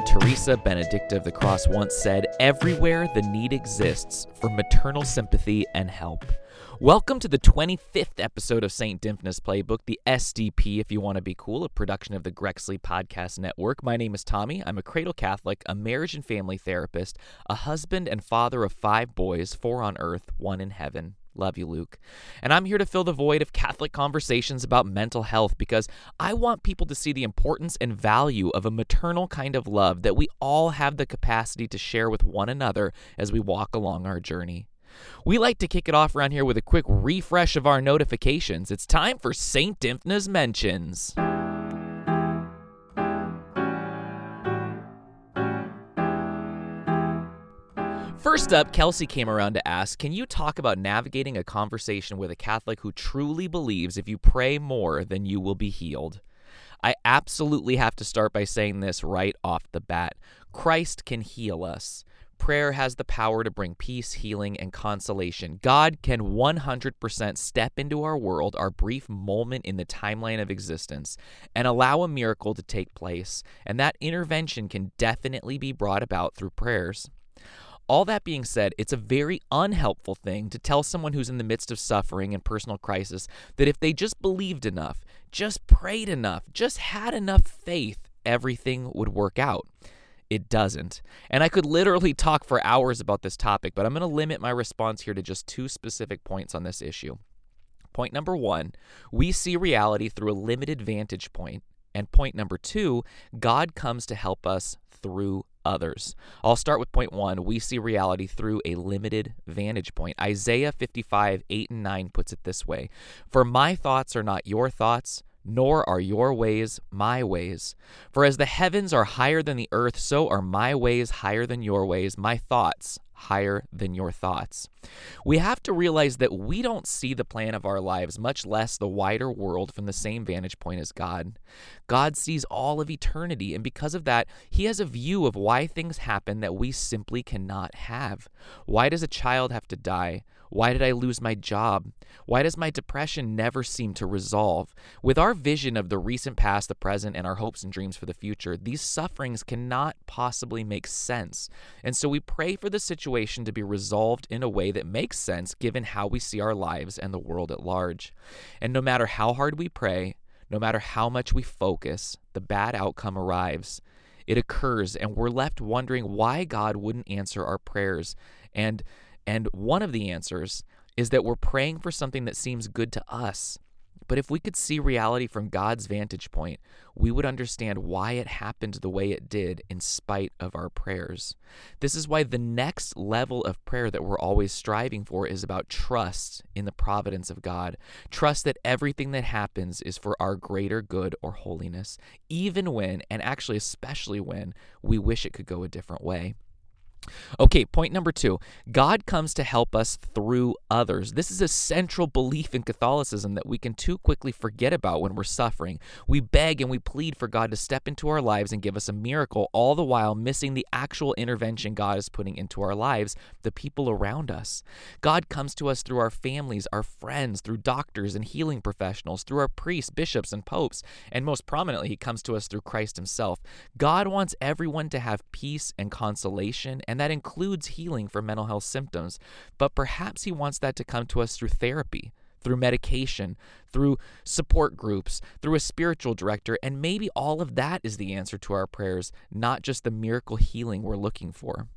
Edith Teresa Benedicta of the Cross once said, Everywhere the need exists for maternal sympathy and help. Welcome to the 25th episode of St. Dymphna's Playbook, the SDP, if you want to be cool, a production of the Grexley Podcast Network. My name is Tommy. I'm a cradle Catholic, a marriage and family therapist, a husband and father of five boys, four on earth, one in heaven. Love you, Luke. And I'm here to fill the void of Catholic conversations about mental health because I want people to see the importance and value of a maternal kind of love that we all have the capacity to share with one another as we walk along our journey. We like to kick it off around here with a quick refresh of our notifications. It's time for St. Dymphna's Mentions. First up, Kelsey came around to ask Can you talk about navigating a conversation with a Catholic who truly believes if you pray more, then you will be healed? I absolutely have to start by saying this right off the bat Christ can heal us. Prayer has the power to bring peace, healing, and consolation. God can 100% step into our world, our brief moment in the timeline of existence, and allow a miracle to take place. And that intervention can definitely be brought about through prayers. All that being said, it's a very unhelpful thing to tell someone who's in the midst of suffering and personal crisis that if they just believed enough, just prayed enough, just had enough faith, everything would work out. It doesn't. And I could literally talk for hours about this topic, but I'm going to limit my response here to just two specific points on this issue. Point number one, we see reality through a limited vantage point. And point number two, God comes to help us through others. I'll start with point one. We see reality through a limited vantage point. Isaiah 55, 8 and 9 puts it this way For my thoughts are not your thoughts, nor are your ways my ways. For as the heavens are higher than the earth, so are my ways higher than your ways, my thoughts higher than your thoughts. We have to realize that we don't see the plan of our lives, much less the wider world, from the same vantage point as God. God sees all of eternity, and because of that, He has a view of why things happen that we simply cannot have. Why does a child have to die? Why did I lose my job? Why does my depression never seem to resolve? With our vision of the recent past, the present, and our hopes and dreams for the future, these sufferings cannot possibly make sense. And so we pray for the situation to be resolved in a way that makes sense given how we see our lives and the world at large. And no matter how hard we pray, no matter how much we focus, the bad outcome arrives. It occurs, and we're left wondering why God wouldn't answer our prayers. And and one of the answers is that we're praying for something that seems good to us. But if we could see reality from God's vantage point, we would understand why it happened the way it did in spite of our prayers. This is why the next level of prayer that we're always striving for is about trust in the providence of God. Trust that everything that happens is for our greater good or holiness, even when, and actually especially when, we wish it could go a different way. Okay, point number two God comes to help us through others. This is a central belief in Catholicism that we can too quickly forget about when we're suffering. We beg and we plead for God to step into our lives and give us a miracle, all the while missing the actual intervention God is putting into our lives, the people around us. God comes to us through our families, our friends, through doctors and healing professionals, through our priests, bishops, and popes, and most prominently, He comes to us through Christ Himself. God wants everyone to have peace and consolation and that includes healing for mental health symptoms. But perhaps He wants that to come to us through therapy, through medication, through support groups, through a spiritual director, and maybe all of that is the answer to our prayers, not just the miracle healing we're looking for.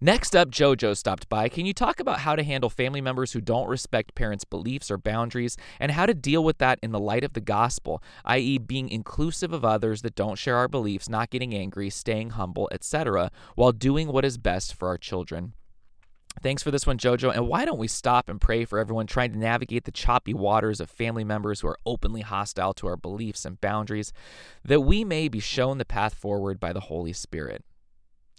Next up, JoJo stopped by. Can you talk about how to handle family members who don't respect parents' beliefs or boundaries and how to deal with that in the light of the gospel, i.e., being inclusive of others that don't share our beliefs, not getting angry, staying humble, etc., while doing what is best for our children? Thanks for this one, JoJo. And why don't we stop and pray for everyone trying to navigate the choppy waters of family members who are openly hostile to our beliefs and boundaries, that we may be shown the path forward by the Holy Spirit?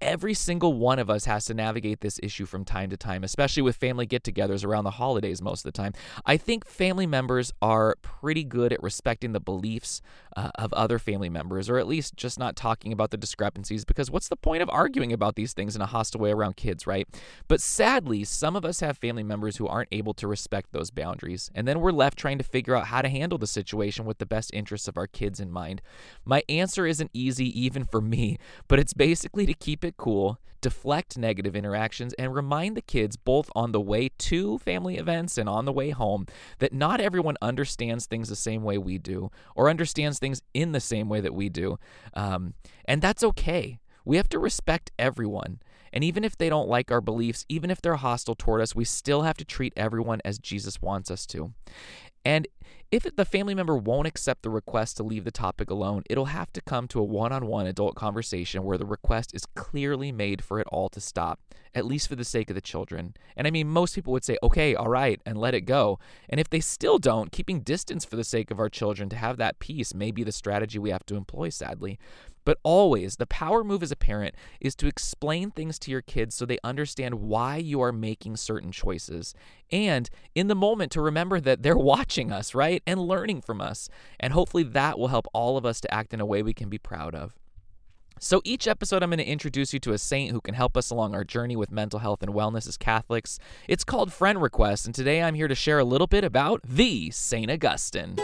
Every single one of us has to navigate this issue from time to time, especially with family get togethers around the holidays most of the time. I think family members are pretty good at respecting the beliefs uh, of other family members, or at least just not talking about the discrepancies, because what's the point of arguing about these things in a hostile way around kids, right? But sadly, some of us have family members who aren't able to respect those boundaries, and then we're left trying to figure out how to handle the situation with the best interests of our kids in mind. My answer isn't easy even for me, but it's basically to keep it cool, deflect negative interactions, and remind the kids both on the way to family events and on the way home that not everyone understands things the same way we do or understands things in the same way that we do. Um, and that's okay. We have to respect everyone. And even if they don't like our beliefs, even if they're hostile toward us, we still have to treat everyone as Jesus wants us to. And if the family member won't accept the request to leave the topic alone, it'll have to come to a one on one adult conversation where the request is clearly made for it all to stop, at least for the sake of the children. And I mean, most people would say, okay, all right, and let it go. And if they still don't, keeping distance for the sake of our children to have that peace may be the strategy we have to employ, sadly. But always, the power move as a parent is to explain things to your kids so they understand why you are making certain choices. And in the moment, to remember that they're watching us, right? And learning from us. And hopefully, that will help all of us to act in a way we can be proud of. So, each episode, I'm going to introduce you to a saint who can help us along our journey with mental health and wellness as Catholics. It's called Friend Request, and today I'm here to share a little bit about the St. Augustine.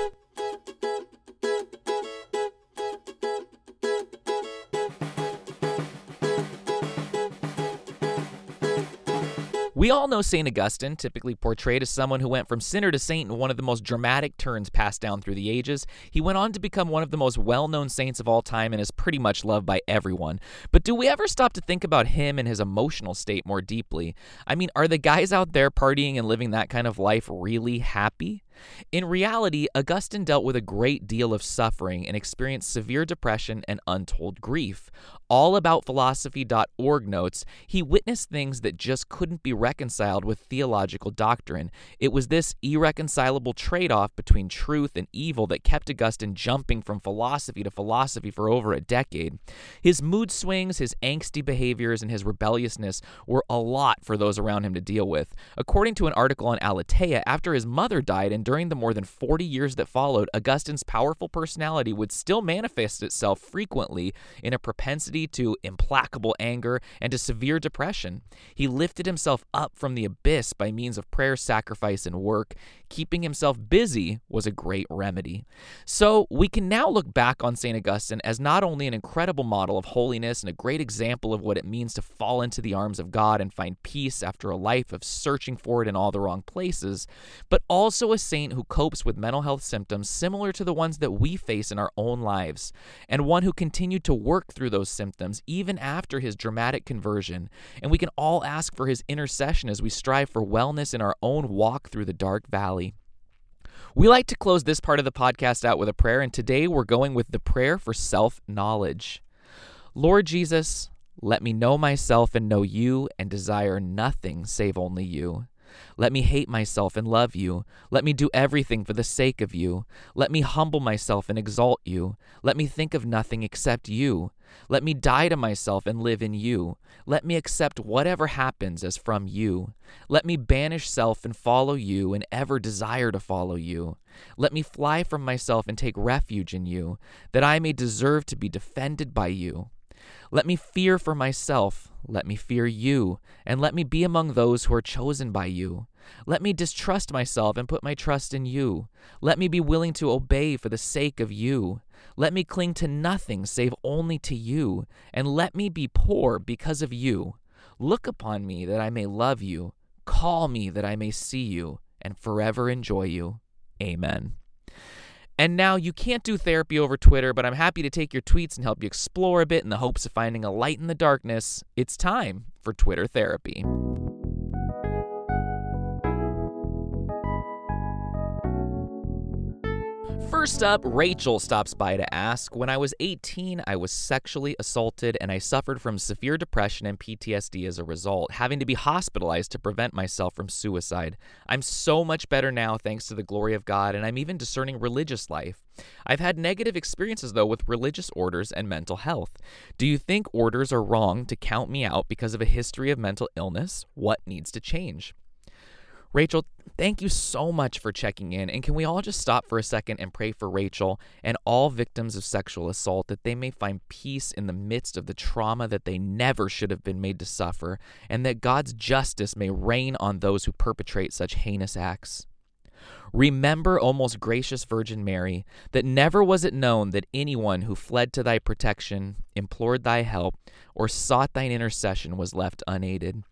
We all know St. Augustine, typically portrayed as someone who went from sinner to saint in one of the most dramatic turns passed down through the ages. He went on to become one of the most well known saints of all time and is pretty much loved by everyone. But do we ever stop to think about him and his emotional state more deeply? I mean, are the guys out there partying and living that kind of life really happy? In reality, Augustine dealt with a great deal of suffering and experienced severe depression and untold grief. Allaboutphilosophy.org notes he witnessed things that just couldn't be reconciled with theological doctrine. It was this irreconcilable trade off between truth and evil that kept Augustine jumping from philosophy to philosophy for over a decade. His mood swings, his angsty behaviors, and his rebelliousness were a lot for those around him to deal with. According to an article on Aleteia, after his mother died and during the more than 40 years that followed, Augustine's powerful personality would still manifest itself frequently in a propensity to implacable anger and to severe depression. He lifted himself up from the abyss by means of prayer, sacrifice, and work. Keeping himself busy was a great remedy. So we can now look back on St. Augustine as not only an incredible model of holiness and a great example of what it means to fall into the arms of God and find peace after a life of searching for it in all the wrong places, but also a saint who copes with mental health symptoms similar to the ones that we face in our own lives, and one who continued to work through those symptoms even after his dramatic conversion. And we can all ask for his intercession as we strive for wellness in our own walk through the dark valley. We like to close this part of the podcast out with a prayer, and today we're going with the prayer for self knowledge. Lord Jesus, let me know myself and know you, and desire nothing save only you. Let me hate myself and love you. Let me do everything for the sake of you. Let me humble myself and exalt you. Let me think of nothing except you. Let me die to myself and live in you. Let me accept whatever happens as from you. Let me banish self and follow you and ever desire to follow you. Let me fly from myself and take refuge in you, that I may deserve to be defended by you. Let me fear for myself, let me fear you, and let me be among those who are chosen by you. Let me distrust myself and put my trust in you. Let me be willing to obey for the sake of you. Let me cling to nothing save only to you, and let me be poor because of you. Look upon me that I may love you. Call me that I may see you, and forever enjoy you. Amen. And now you can't do therapy over Twitter, but I'm happy to take your tweets and help you explore a bit in the hopes of finding a light in the darkness. It's time for Twitter therapy. First up, Rachel stops by to ask When I was 18, I was sexually assaulted and I suffered from severe depression and PTSD as a result, having to be hospitalized to prevent myself from suicide. I'm so much better now thanks to the glory of God, and I'm even discerning religious life. I've had negative experiences, though, with religious orders and mental health. Do you think orders are wrong to count me out because of a history of mental illness? What needs to change? Rachel, thank you so much for checking in. And can we all just stop for a second and pray for Rachel and all victims of sexual assault that they may find peace in the midst of the trauma that they never should have been made to suffer, and that God's justice may reign on those who perpetrate such heinous acts? Remember, O most gracious Virgin Mary, that never was it known that anyone who fled to thy protection, implored thy help, or sought thine intercession was left unaided.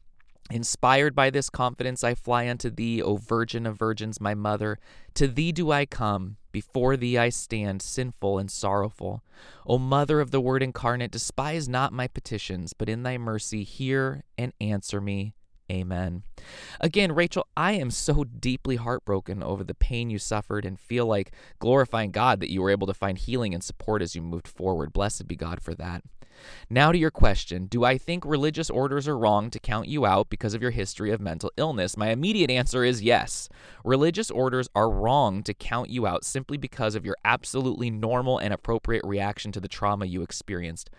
Inspired by this confidence, I fly unto thee, O Virgin of Virgins, my mother. To thee do I come, before thee I stand, sinful and sorrowful. O Mother of the Word incarnate, despise not my petitions, but in thy mercy hear and answer me. Amen. Again, Rachel, I am so deeply heartbroken over the pain you suffered and feel like glorifying God that you were able to find healing and support as you moved forward. Blessed be God for that. Now to your question Do I think religious orders are wrong to count you out because of your history of mental illness? My immediate answer is yes. Religious orders are wrong to count you out simply because of your absolutely normal and appropriate reaction to the trauma you experienced.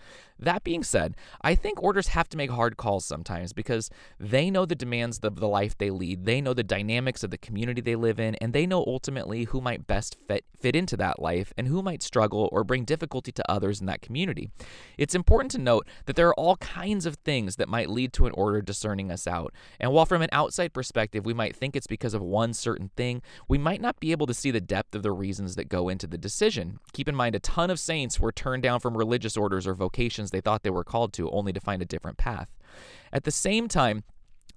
That being said, I think orders have to make hard calls sometimes because they know the demands of the life they lead, they know the dynamics of the community they live in, and they know ultimately who might best fit, fit into that life and who might struggle or bring difficulty to others in that community. It's important to note that there are all kinds of things that might lead to an order discerning us out. And while from an outside perspective we might think it's because of one certain thing, we might not be able to see the depth of the reasons that go into the decision. Keep in mind, a ton of saints were turned down from religious orders or vocations they thought they were called to, only to find a different path. At the same time,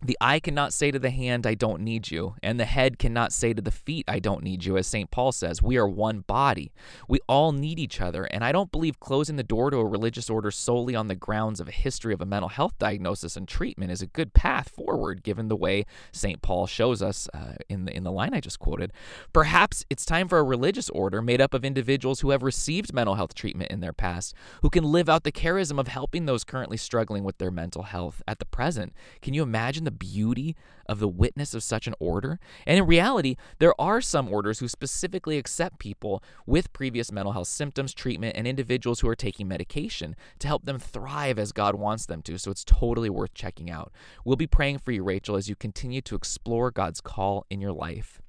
the eye cannot say to the hand, I don't need you, and the head cannot say to the feet, I don't need you, as St. Paul says. We are one body. We all need each other, and I don't believe closing the door to a religious order solely on the grounds of a history of a mental health diagnosis and treatment is a good path forward, given the way St. Paul shows us uh, in, the, in the line I just quoted. Perhaps it's time for a religious order made up of individuals who have received mental health treatment in their past, who can live out the charism of helping those currently struggling with their mental health at the present. Can you imagine the beauty of the witness of such an order. And in reality, there are some orders who specifically accept people with previous mental health symptoms, treatment, and individuals who are taking medication to help them thrive as God wants them to. So it's totally worth checking out. We'll be praying for you, Rachel, as you continue to explore God's call in your life.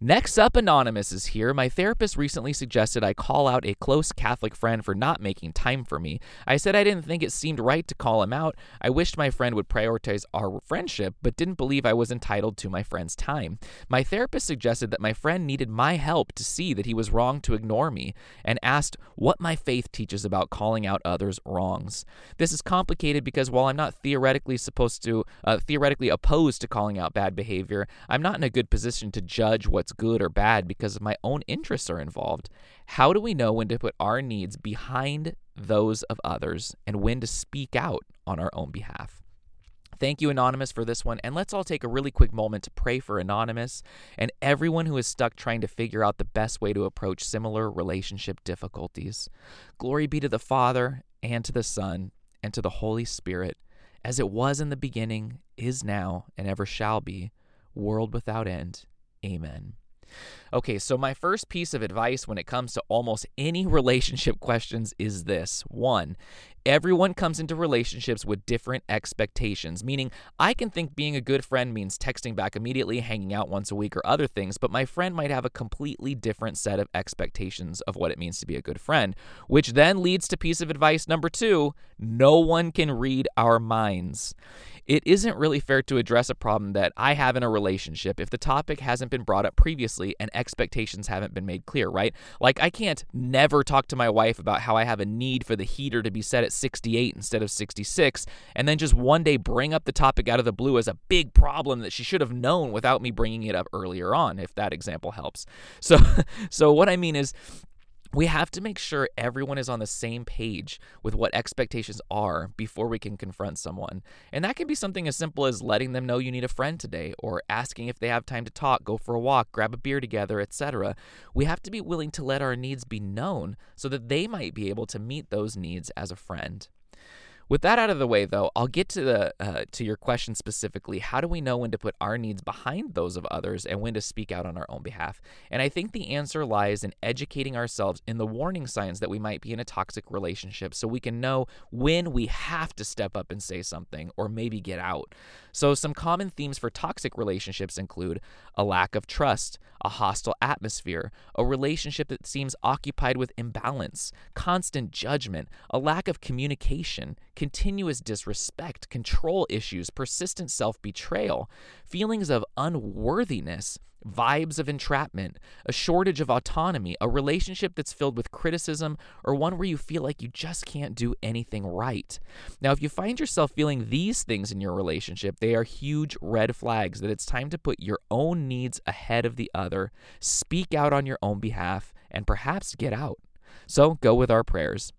Next up, Anonymous is here. My therapist recently suggested I call out a close Catholic friend for not making time for me. I said I didn't think it seemed right to call him out. I wished my friend would prioritize our friendship, but didn't believe I was entitled to my friend's time. My therapist suggested that my friend needed my help to see that he was wrong to ignore me, and asked what my faith teaches about calling out others' wrongs. This is complicated because while I'm not theoretically supposed to, uh, theoretically opposed to calling out bad behavior, I'm not in a good position to judge what what's good or bad because my own interests are involved. How do we know when to put our needs behind those of others and when to speak out on our own behalf? Thank you, Anonymous, for this one. And let's all take a really quick moment to pray for Anonymous and everyone who is stuck trying to figure out the best way to approach similar relationship difficulties. Glory be to the Father, and to the Son, and to the Holy Spirit, as it was in the beginning, is now, and ever shall be, world without end. Amen. Okay, so my first piece of advice when it comes to almost any relationship questions is this one, everyone comes into relationships with different expectations, meaning I can think being a good friend means texting back immediately, hanging out once a week, or other things, but my friend might have a completely different set of expectations of what it means to be a good friend, which then leads to piece of advice number two no one can read our minds it isn't really fair to address a problem that I have in a relationship if the topic hasn't been brought up previously and expectations haven't been made clear, right? Like, I can't never talk to my wife about how I have a need for the heater to be set at 68 instead of 66, and then just one day bring up the topic out of the blue as a big problem that she should have known without me bringing it up earlier on, if that example helps. So, so what I mean is, we have to make sure everyone is on the same page with what expectations are before we can confront someone. And that can be something as simple as letting them know you need a friend today or asking if they have time to talk, go for a walk, grab a beer together, etc. We have to be willing to let our needs be known so that they might be able to meet those needs as a friend. With that out of the way, though, I'll get to the uh, to your question specifically. How do we know when to put our needs behind those of others and when to speak out on our own behalf? And I think the answer lies in educating ourselves in the warning signs that we might be in a toxic relationship, so we can know when we have to step up and say something or maybe get out. So, some common themes for toxic relationships include a lack of trust, a hostile atmosphere, a relationship that seems occupied with imbalance, constant judgment, a lack of communication, continuous disrespect, control issues, persistent self betrayal, feelings of unworthiness, vibes of entrapment, a shortage of autonomy, a relationship that's filled with criticism, or one where you feel like you just can't do anything right. Now, if you find yourself feeling these things in your relationship, they are huge red flags that it's time to put your own needs ahead of the other, speak out on your own behalf, and perhaps get out. So go with our prayers.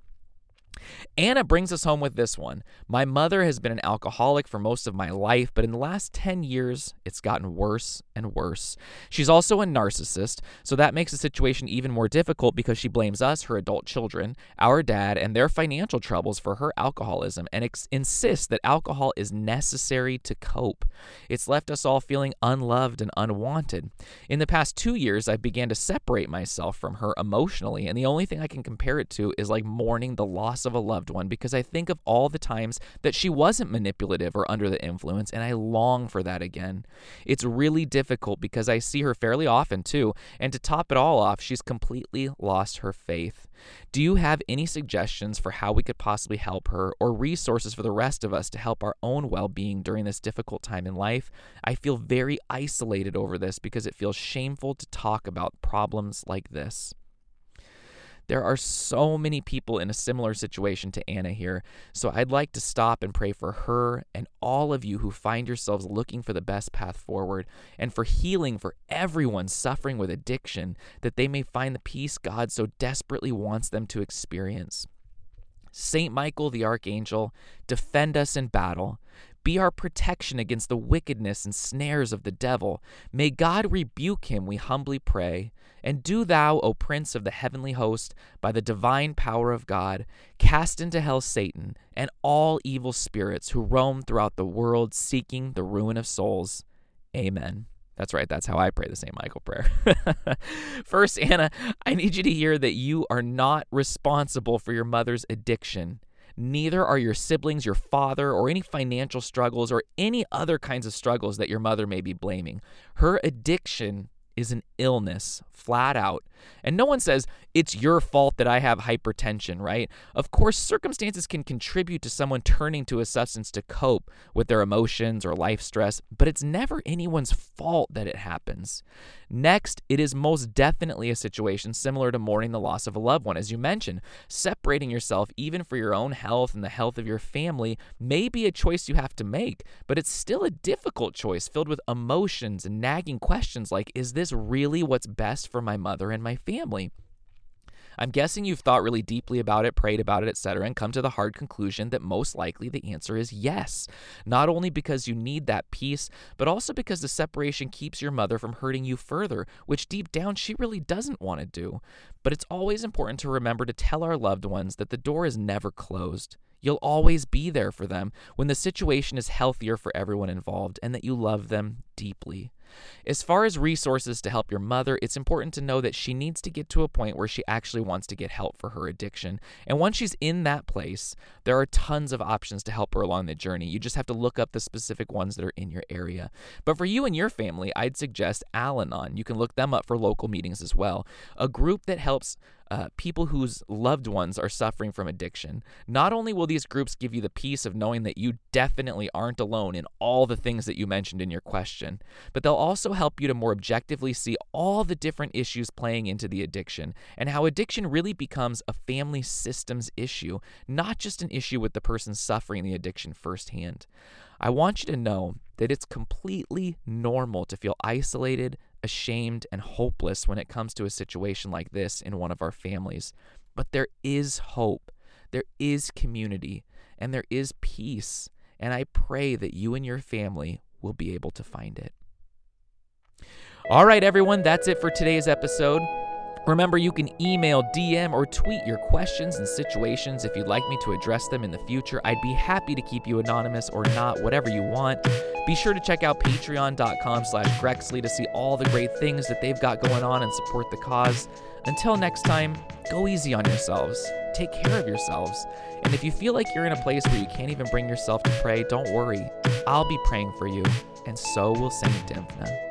Anna brings us home with this one. My mother has been an alcoholic for most of my life, but in the last 10 years, it's gotten worse and worse. She's also a narcissist, so that makes the situation even more difficult because she blames us, her adult children, our dad, and their financial troubles for her alcoholism and ex- insists that alcohol is necessary to cope. It's left us all feeling unloved and unwanted. In the past two years, I began to separate myself from her emotionally, and the only thing I can compare it to is like mourning the loss of of a loved one because I think of all the times that she wasn't manipulative or under the influence, and I long for that again. It's really difficult because I see her fairly often too, and to top it all off, she's completely lost her faith. Do you have any suggestions for how we could possibly help her or resources for the rest of us to help our own well being during this difficult time in life? I feel very isolated over this because it feels shameful to talk about problems like this. There are so many people in a similar situation to Anna here, so I'd like to stop and pray for her and all of you who find yourselves looking for the best path forward and for healing for everyone suffering with addiction, that they may find the peace God so desperately wants them to experience. Saint Michael the Archangel, defend us in battle. Be our protection against the wickedness and snares of the devil. May God rebuke him, we humbly pray. And do thou, O Prince of the heavenly host, by the divine power of God, cast into hell Satan and all evil spirits who roam throughout the world seeking the ruin of souls. Amen. That's right. That's how I pray the St. Michael prayer. First, Anna, I need you to hear that you are not responsible for your mother's addiction. Neither are your siblings, your father, or any financial struggles or any other kinds of struggles that your mother may be blaming. Her addiction is an illness, flat out. And no one says, it's your fault that I have hypertension, right? Of course, circumstances can contribute to someone turning to a substance to cope with their emotions or life stress, but it's never anyone's fault that it happens. Next, it is most definitely a situation similar to mourning the loss of a loved one. As you mentioned, separating yourself, even for your own health and the health of your family, may be a choice you have to make, but it's still a difficult choice filled with emotions and nagging questions like, is this really what's best for my mother and my family? I'm guessing you've thought really deeply about it, prayed about it, etc., and come to the hard conclusion that most likely the answer is yes. Not only because you need that peace, but also because the separation keeps your mother from hurting you further, which deep down she really doesn't want to do. But it's always important to remember to tell our loved ones that the door is never closed. You'll always be there for them when the situation is healthier for everyone involved and that you love them deeply. As far as resources to help your mother, it's important to know that she needs to get to a point where she actually wants to get help for her addiction. And once she's in that place, there are tons of options to help her along the journey. You just have to look up the specific ones that are in your area. But for you and your family, I'd suggest Al Anon. You can look them up for local meetings as well. A group that helps uh, people whose loved ones are suffering from addiction. Not only will these groups give you the peace of knowing that you definitely aren't alone in all the things that you mentioned in your question, but they'll also help you to more objectively see all the different issues playing into the addiction and how addiction really becomes a family systems issue, not just an issue with the person suffering the addiction firsthand. I want you to know that it's completely normal to feel isolated, ashamed and hopeless when it comes to a situation like this in one of our families. But there is hope, there is community, and there is peace. And I pray that you and your family will be able to find it. All right, everyone, that's it for today's episode. Remember, you can email, DM, or tweet your questions and situations if you'd like me to address them in the future. I'd be happy to keep you anonymous or not, whatever you want. Be sure to check out patreon.com slash Grexley to see all the great things that they've got going on and support the cause. Until next time, go easy on yourselves. Take care of yourselves. And if you feel like you're in a place where you can't even bring yourself to pray, don't worry. I'll be praying for you, and so will Saint Dymphna.